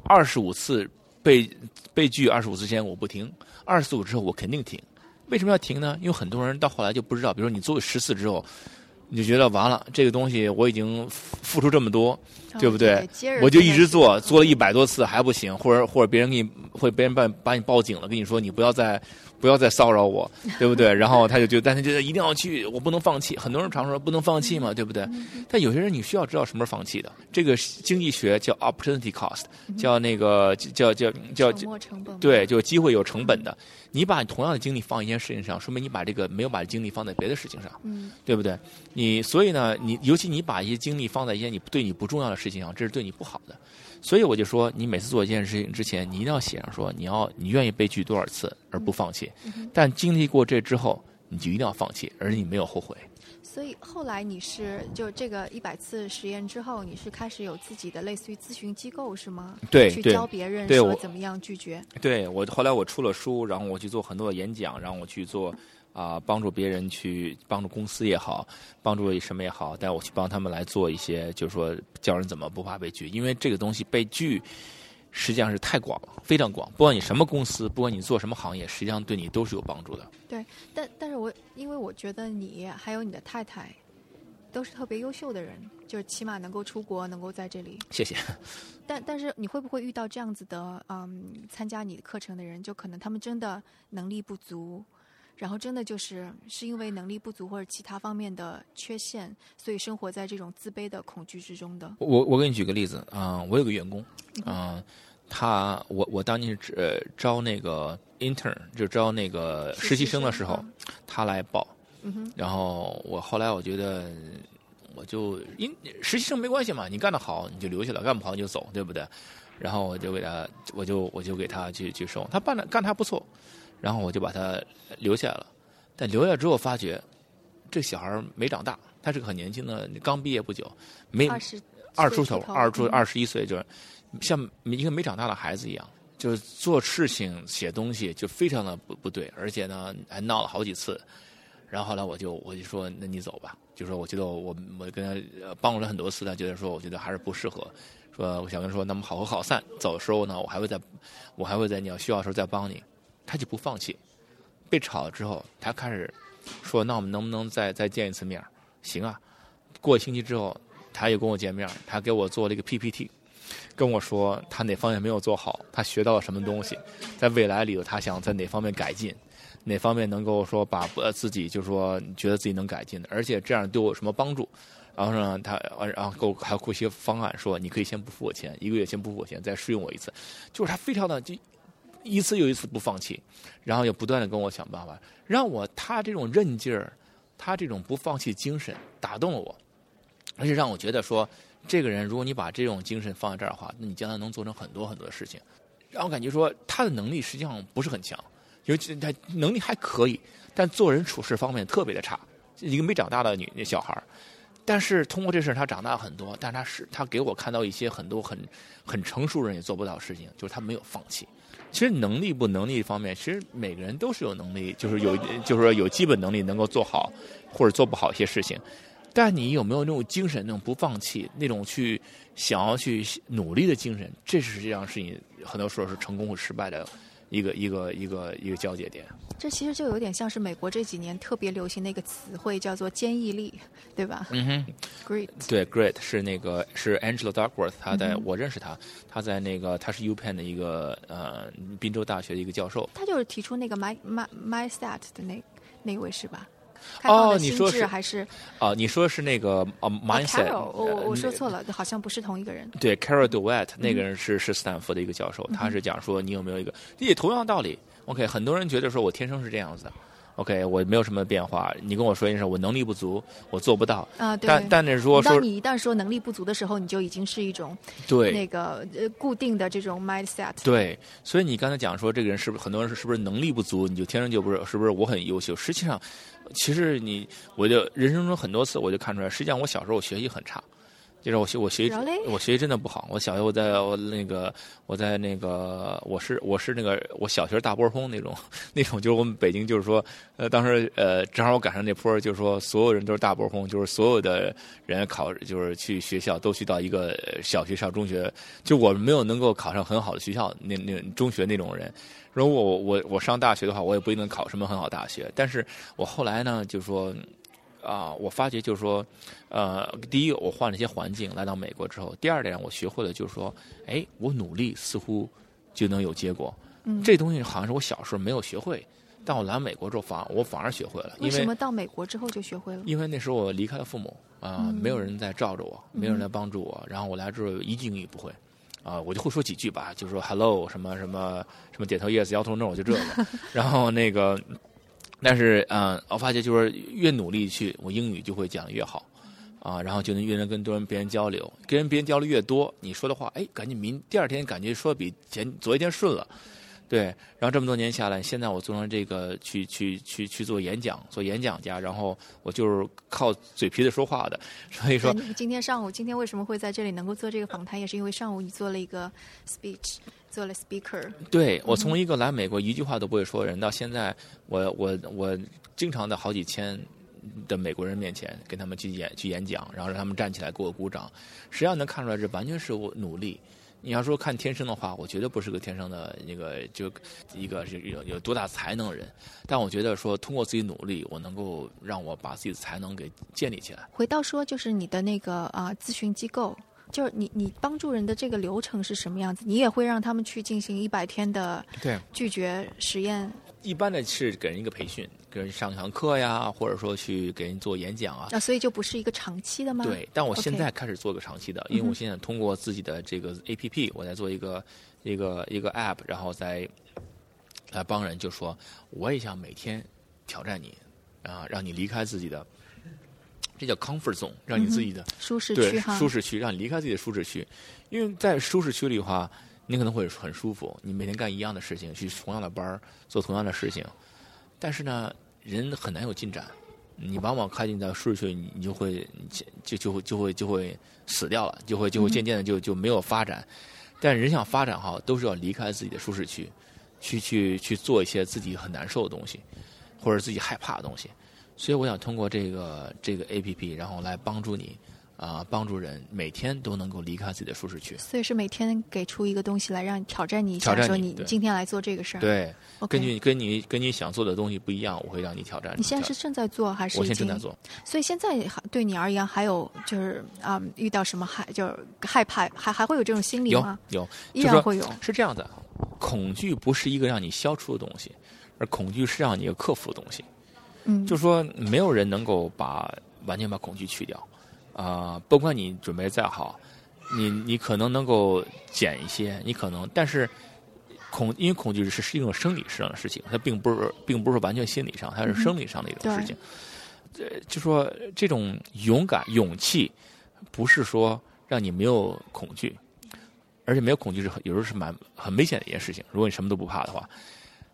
二十五次被被拒二十五次之前我不停，二十五之后我肯定停。为什么要停呢？因为很多人到后来就不知道，比如说你做十次之后，你就觉得完了，这个东西我已经付付出这么多，对不对对？我就一直做，做了一百多次还不行，或者或者别人给你，或者别人把把你报警了，跟你说你不要再不要再骚扰我，对不对？然后他就觉得，但他觉得一定要去，我不能放弃。很多人常说不能放弃嘛，对不对？但有些人你需要知道什么是放弃的。这个经济学叫 opportunity cost，叫那个叫叫叫沉没成本。对，就机会有成本的。你把同样的精力放一件事情上，说明你把这个没有把精力放在别的事情上。嗯，对不对？你所以呢，你尤其你把一些精力放在一些你对你不重要的事情上，这是对你不好的。所以我就说，你每次做一件事情之前，你一定要写上说你要你愿意被拒多少次而不放弃。但经历过这之后，你就一定要放弃，而你没有后悔。所以后来你是就这个一百次实验之后，你是开始有自己的类似于咨询机构是吗？对去教别人说怎么样拒绝。对我后来我出了书，然后我去做很多的演讲，然后我去做啊、帮助别人去帮助公司也好，帮助什么也好，带我去帮他们来做一些，就是说教人怎么不怕被拒，因为这个东西被拒实际上是太广了，非常广，不管你什么公司，不管你做什么行业，实际上对你都是有帮助的。对，但但是我因为我觉得你还有你的太太都是特别优秀的人，就是起码能够出国，能够在这里。谢谢。但但是你会不会遇到这样子的，嗯，参加你的课程的人，就可能他们真的能力不足，然后真的就是是因为能力不足或者其他方面的缺陷，所以生活在这种自卑的恐惧之中的。我我给你举个例子啊、我有个员工啊、他我我当年是呃招那个 intern 就招那个实习生的时候，嗯他来报，嗯，然后我后来我觉得，我就因实习生没关系嘛，你干得好你就留下来，干不好你就走，对不对？然后我就给他，我就我就给他去去收，他办的干的还不错，然后我就把他留下来了。但留下之后发觉，这小孩儿没长大，他是个很年轻的，刚毕业不久，没二十二出头，头，二出嗯二十一岁，就是像一个没长大的孩子一样，就是做事情、写东西就非常的不不对，而且呢还闹了好几次。然后后来我就我就说，那你走吧。就说我觉得我我跟他呃帮了很多次，他觉得说我觉得还是不适合。说我想跟他说，那么好合好散。走的时候呢，我还会再我还会在你要需要的时候再帮你。他就不放弃。被炒了之后，他开始说，那我们能不能再再见一次面？行啊。过星期之后，他又跟我见面，他给我做了一个 PPT，跟我说他哪方面没有做好，他学到了什么东西，在未来里头他想在哪方面改进。哪方面能够说把呃自己就是说觉得自己能改进的，而且这样对我有什么帮助？然后呢，他然后给我还给我一些方案，说你可以先不付我钱，一个月先不付我钱，再试用我一次，就是他非常的就一次又一次不放弃，然后又不断的跟我想办法，让我他这种韧劲儿，他这种不放弃精神打动了我，而且让我觉得说，这个人如果你把这种精神放在这儿的话，那你将来能做成很多很多的事情，让我感觉说他的能力实际上不是很强，尤其他能力还可以，但做人处事方面特别的差，一个没长大的女小孩儿。但是通过这事儿，他长大很多，但他是他给我看到一些很多很很成熟人也做不到的事情，就是他没有放弃。其实能力不能力方面，其实每个人都是有能力，就是有就是说有基本能力能够做好或者做不好一些事情。但你有没有那种精神，那种不放弃，那种去想要去努力的精神，这实际上是你很多时候是成功或失败的一个一个一个一个交界点。这其实就有点像是美国这几年特别流行的一个词汇，叫做坚毅力，对吧？嗯哼。Great，对，Great 是那个是 Angela Duckworth，他在、嗯我认识他，他在那个他是 UPenn 的一个呃宾州大学的一个教授。他就是提出那个 my my my stat 的那那位是吧？开放哦的心你说是智还是哦、你说是那个啊、哦 mindset？、我我我说呃错了，好像不是同一个人。对，Carol Dweck 那个人是是斯坦福的一个教授，他是讲说你有没有一个，也同样道理。OK，很多人觉得说我天生是这样子的，OK，我没有什么变化。你跟我说一声我能力不足，我做不到。啊，对。但但是如果说当你一旦说能力不足的时候，你就已经是一种对那个呃固定的这种 mindset。对，所以你刚才讲说这个人是不是很多人是是不是能力不足，你就天生就不是是不是我很优秀？实际上，其实你我就人生中很多次我就看出来，实际上我小时候我学习很差。就是我学我学习我学习真的不好。我小学我在我那个我在那个我是我是那个我小学大波峰那种 <laughs> 那种就是我们北京就是说呃当时呃正好我赶上那坡儿就是说所有人都是大波峰，就是所有的人考就是去学校都去到一个呃小学上中学，就我没有能够考上很好的学校那那中学那种人。如果我我我上大学的话，我也不一定能考什么很好大学。但是我后来呢，就是说啊、我发觉就是说，呃，第一，我换了一些环境，来到美国之后；第二点，我学会了就是说，哎，我努力似乎就能有结果。嗯这东西好像是我小时候没有学会，但我来美国之后反我反而学会了，因为为什么到美国之后就学会了？因为那时候我离开了父母啊、嗯没有人在罩着我，没有人来帮助我，然后我来之后一句英语不会。啊、我就会说几句吧，就说 hello 什么什么什么点头 yes 摇头 no 就这个，<laughs> 然后那个，但是嗯、我发现就是越努力去，我英语就会讲的越好，啊，然后就能越能跟多人别人交流，跟人别人交流越多，你说的话，哎，感觉明第二天感觉说比前昨一天顺了，对，然后这么多年下来，现在我做成这个去去去去做演讲，做演讲家，然后我就是靠嘴皮子说话的，所以说你今天上午，今天为什么会在这里能够做这个访谈，也是因为上午你做了一个 speech，做了 speaker。对我从一个来美国一句话都不会说的人，到现在我我我经常在好几千的美国人面前跟他们去演去演讲，然后让他们站起来给我鼓掌，实际上能看出来这完全是我努力。你要说看天生的话，我绝对不是个天生的那个就一个是有有多大才能的人，但我觉得说通过自己努力，我能够让我把自己的才能给建立起来。回到说，就是你的那个啊、咨询机构，就是你你帮助人的这个流程是什么样子？你也会让他们去进行一百天的对，拒绝实验一般的是给人一个培训，给人上一堂课呀，或者说去给人做演讲啊，啊，所以就不是一个长期的吗？对，但我现在开始做个长期的，因为我现在通过自己的这个 A P P，我在做一个一个一个 App，然后再来帮人，就说我也想每天挑战你啊，让你离开自己的，这叫 comfort zone，让你自己的、舒适区哈。舒适区，让你离开自己的舒适区，因为在舒适区里的话，你可能会很舒服，你每天干一样的事情，去同样的班儿做同样的事情，但是呢，人很难有进展。你往往开进到舒适区，你你就会就就会就会就会死掉了，就会就会渐渐的就就没有发展。但人想发展哈，都是要离开自己的舒适区，去去去做一些自己很难受的东西，或者自己害怕的东西。所以我想通过这个这个 A P P，然后来帮助你啊、帮助人每天都能够离开自己的舒适区。所以是每天给出一个东西来让你挑战你一下，说你挑战你对今天来做这个事儿。对根据跟你跟你想做的东西不一样，我会让你挑战。你现在是正在做还是我？现在正在做。所以现在还对你而言，还有就是啊、遇到什么害就是害怕，还还会有这种心理吗？有，依然会有。是这样的，恐惧不是一个让你消除的东西，而恐惧是让你克服的东西。嗯，就说没有人能够把完全把恐惧去掉啊、不管你准备再好，你你可能能够减一些，你可能，但是恐因为恐惧是是一种生理上的事情，它并不是并不是完全心理上，它是生理上的一种事情。呃，就说这种勇敢、勇气，不是说让你没有恐惧，而且没有恐惧是很有时候是蛮很危险的一件事情。如果你什么都不怕的话，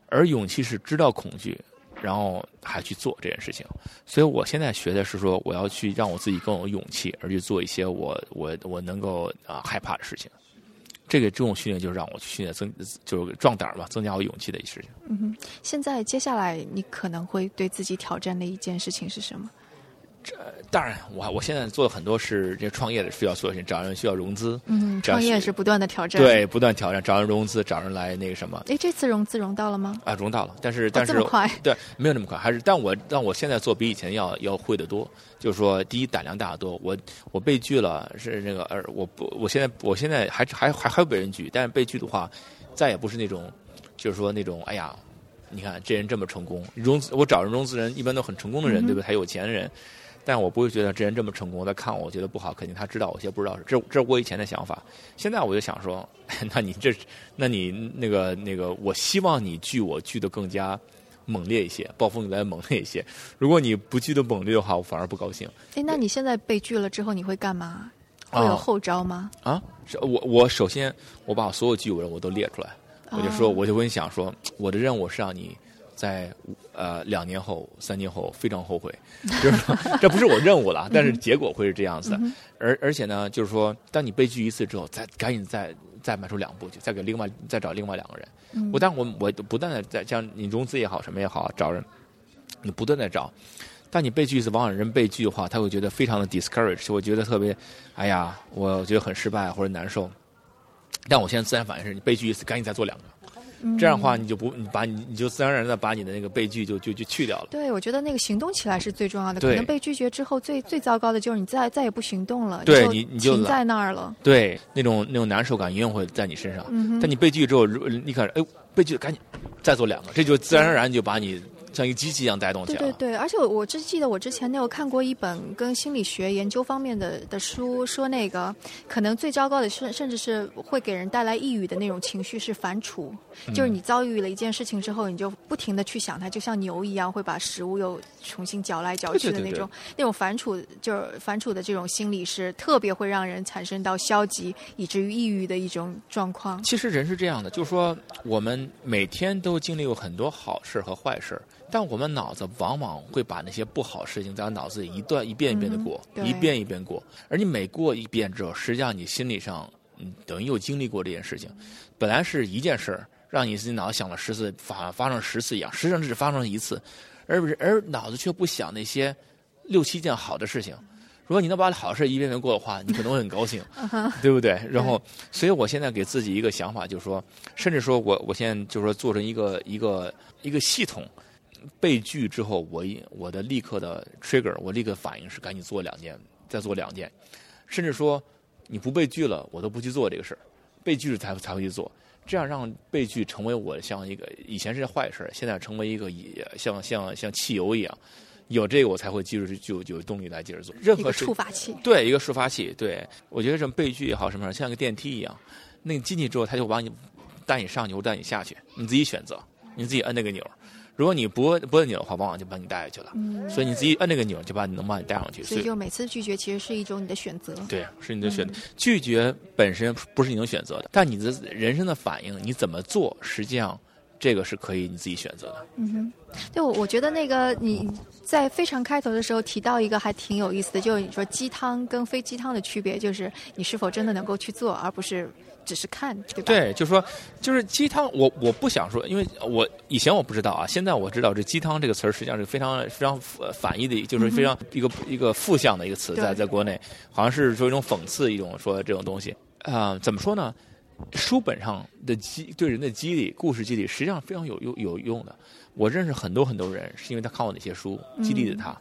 而勇气是知道恐惧，然后还去做这件事情。所以我现在学的是说，我要去让我自己更有勇气，而去做一些我我我能够啊、害怕的事情。这个这种训练就是让我去训练增就是壮胆嘛，增加我勇气的一事情。嗯哼现在接下来你可能会对自己挑战的一件事情是什么？当然，我我现在做的很多是这创业的需要做的事情，找人需要融资，嗯，创业是是不断的挑战。，对，不断挑战，找人融资，找人来那个什么哎，这次融资融到了吗？啊，融到了，但是但是、哦这么快对，没有那么快，还是但我但我现在做比以前要要会得多，就是说，第一胆量大得多，我我被拒了是那个呃，我不，我现在我现在还还还还会被人拒，但是被拒的话，再也不是那种，就是说那种哎呀，你看这人这么成功，融资我找人融资人一般都很成功的人，对不对？还有钱的人。但我不会觉得这人这么成功，他看我，我觉得不好，肯定他知道我些不知道，这这是我以前的想法。现在我就想说，<laughs> 那你这，那你那个那个，我希望你拒我拒的更加猛烈一些，暴风雨来猛烈一些。如果你不拒的猛烈的话，我反而不高兴哎，那你现在被拒了之后你会干嘛？会有啊后招吗？啊！是我我首先我把所有拒我人我都列出来，我就说，哦我就跟你讲说，我的任务是让你在呃两年后、三年后非常后悔，<laughs> 就是说这不是我任务了，但是结果会是这样子的。而而且呢，就是说，当你被拒一次之后，再赶紧再再迈出两步去，再给另外再找另外两个人。嗯我但我我不断的在像你融资也好，什么也好，找人，你不断的找。当你被拒一次，往往人被拒的话，他会觉得非常的 discourage，就会觉得特别，哎呀，我觉得很失败或者难受。但我现在自然反应是你被拒一次，赶紧再做两个。这样的话，你就不，你把你你就自然而然的把你的那个被拒就就就去掉了。对，我觉得那个行动起来是最重要的。可能被拒绝之后，最最糟糕的就是你再再也不行动了，对你你就停在那儿了。对，那种那种难受感永远会在你身上。嗯但你被拒之后，如你看，哎，被拒赶紧再做两个，这就自然而然就把你像一个机器一样带动起来。对对对，而且我我只记得我之前那有看过一本跟心理学研究方面的的书，说那个可能最糟糕的甚甚至是会给人带来抑郁的那种情绪是反刍，嗯就是你遭遇了一件事情之后，你就不停的去想它，就像牛一样会把食物又重新嚼来嚼去的对对对那种那种反刍，就是反刍的这种心理是特别会让人产生到消极以至于抑郁的一种状况。其实人是这样的，就是说我们每天都经历过很多好事和坏事，但我们脑子往往会把那些不好事情在脑子里一段一遍一遍的过，嗯一遍一遍过。而你每过一遍之后，实际上你心理上，嗯，等于又经历过这件事情。本来是一件事儿，让你自己脑子想了十次，发发生十次一样，实际上只发生了一次，而不是而脑子却不想那些六七件好的事情。如果你能把好事一遍遍过的话，你可能会很高兴，对不对？然后，所以我现在给自己一个想法，就是说，甚至说我我现在就是说做成一个一个一个系统，被拒之后，我一我的立刻的 trigger，我立刻反应是赶紧做两件，再做两件，甚至说你不被拒了，我都不去做这个事儿，被拒了才才会去做，这样让被拒成为我像一个以前是坏事儿，现在成为一个也像像像汽油一样，有这个我才会继续就就有动力来接着做。任何事触发器，对，一个触发器。对。我觉得这种被拒也好，什么样，像个电梯一样，那你进去之后，他就把你带你上去或带你下去，你自己选择，你自己摁那个钮儿。如果你不不摁钮的话，往往就把你带下去了。嗯，所以你自己摁那个钮，就把你能把你带上去。所以就每次拒绝其实是一种你的选择。对，是你的选择。嗯拒绝本身不是你能选择的，但你的人生的反应，你怎么做，实际上这个是可以你自己选择的。嗯哼，对，我我觉得那个你在非常开头的时候提到一个还挺有意思的，就是你说鸡汤跟非鸡汤的区别，就是你是否真的能够去做，而不是只是看，对吧？，对，就是说，就是鸡汤，我我不想说，因为我以前我不知道啊，现在我知道这鸡汤这个词儿实际上是非常非常呃反义的，就是非常一个、一个负向的一个词，在对在国内，好像是说一种讽刺，一种说这种东西。啊、怎么说呢？书本上的激对人的激励、故事激励，实际上非常有有有用的。我认识很多很多人，是因为他看我哪些书激励的他。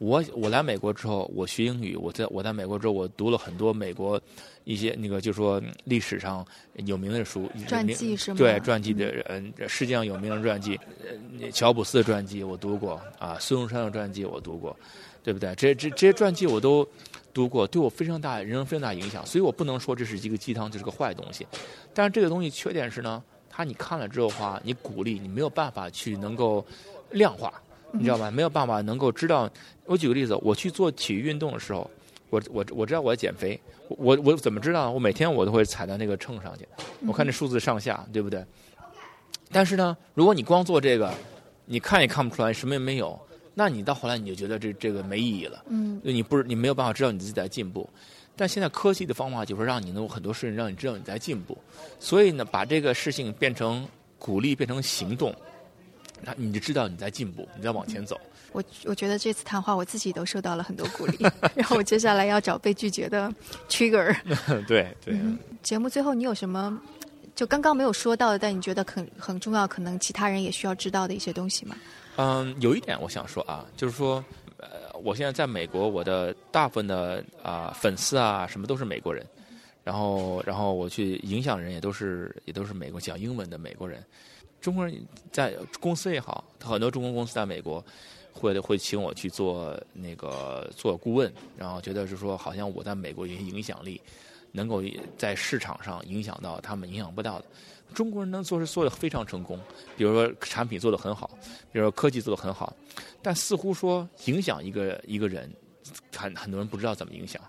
我我来美国之后，我学英语，我在我在美国之后，我读了很多美国一些那个就说历史上有名的书，传记是吗？对，传记的嗯，世界上有名的传记，乔布斯的传记我读过啊，孙中山的传记我读过，对不对？这这这些传记我都读过，对我非常大人生非常大影响。所以我不能说这是一个鸡汤，就是个坏东西。但是这个东西缺点是呢。他你看了之后的话，你鼓励你没有办法去能够量化，你知道吧？没有办法能够知道。我举个例子，我去做体育运动的时候，我我我知道我要减肥，我我怎么知道？我每天我都会踩到那个秤上去，我看这数字上下，对不对？但是呢，如果你光做这个，你看也看不出来，什么也没有，那你到后来你就觉得这这个没意义了。嗯，你不是你没有办法知道你自己在进步。但现在科技的方法就是让你能有很多事情让你知道你在进步，所以呢，把这个事情变成鼓励，变成行动，那你就知道你在进步，你在往前走。我我觉得这次谈话我自己都受到了很多鼓励，<laughs> 然后我接下来要找被拒绝的 trigger。<laughs> 对对。节目最后你有什么就刚刚没有说到的，但你觉得很很重要，可能其他人也需要知道的一些东西吗？嗯，有一点我想说啊，就是说。我现在在美国，我的大部分的啊粉丝啊什么都是美国人，然后然后我去影响人也都是也都是美国讲英文的美国人，中国人在公司也好，很多中国公司在美国会会请我去做那个做顾问，然后觉得是说好像我在美国有些影响力，能够在市场上影响到他们影响不到的。中国人能做是做的非常成功，比如说产品做的很好，比如说科技做的很好，但似乎说影响一个一个人，很很多人不知道怎么影响，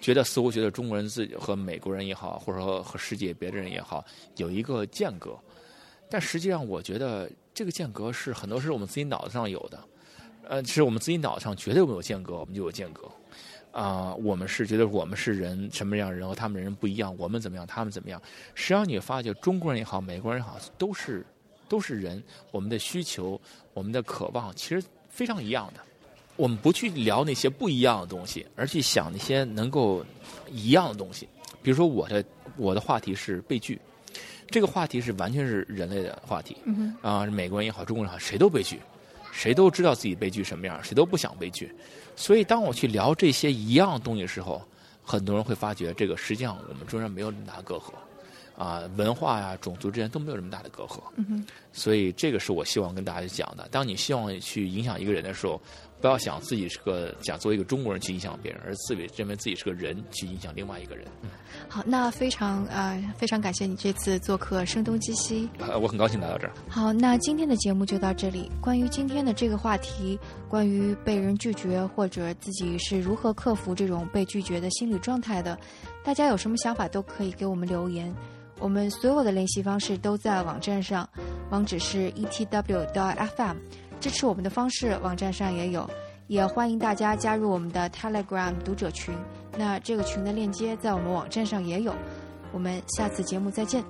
觉得似乎觉得中国人自己和美国人也好，或者说和世界别的人也好，有一个间隔，但实际上我觉得这个间隔是很多是我们自己脑子上有的，呃，是我们自己脑子上绝对没有间隔，我们就有间隔。啊，我们是觉得我们是人什么样人和他们人不一样，我们怎么样，他们怎么样？实际上你发觉中国人也好，美国人也好，都是都是人，我们的需求、我们的渴望其实非常一样的。我们不去聊那些不一样的东西，而去想那些能够一样的东西。比如说我的我的话题是被拒，这个话题是完全是人类的话题。啊，美国人也好，中国人也好，谁都被拒。谁都知道自己被拒什么样，谁都不想被拒。所以，当我去聊这些一样东西的时候，很多人会发觉，这个实际上我们中间没有那么大隔阂，啊，文化呀、种族之间都没有这么大的隔阂。所以，这个是我希望跟大家讲的。当你希望去影响一个人的时候。不要想自己是个想作为一个中国人去影响别人，而自己认为自己是个人去影响另外一个人。好，那非常呃非常感谢你这次做客声东击西。呃，我很高兴来到这儿。好，那今天的节目就到这里。关于今天的这个话题，关于被人拒绝或者自己是如何克服这种被拒绝的心理状态的，大家有什么想法都可以给我们留言。我们所有的联系方式都在网站上，网址是 etw.fm。支持我们的方式，网站上也有，也欢迎大家加入我们的 Telegram 读者群。那这个群的链接在我们网站上也有。我们下次节目再见。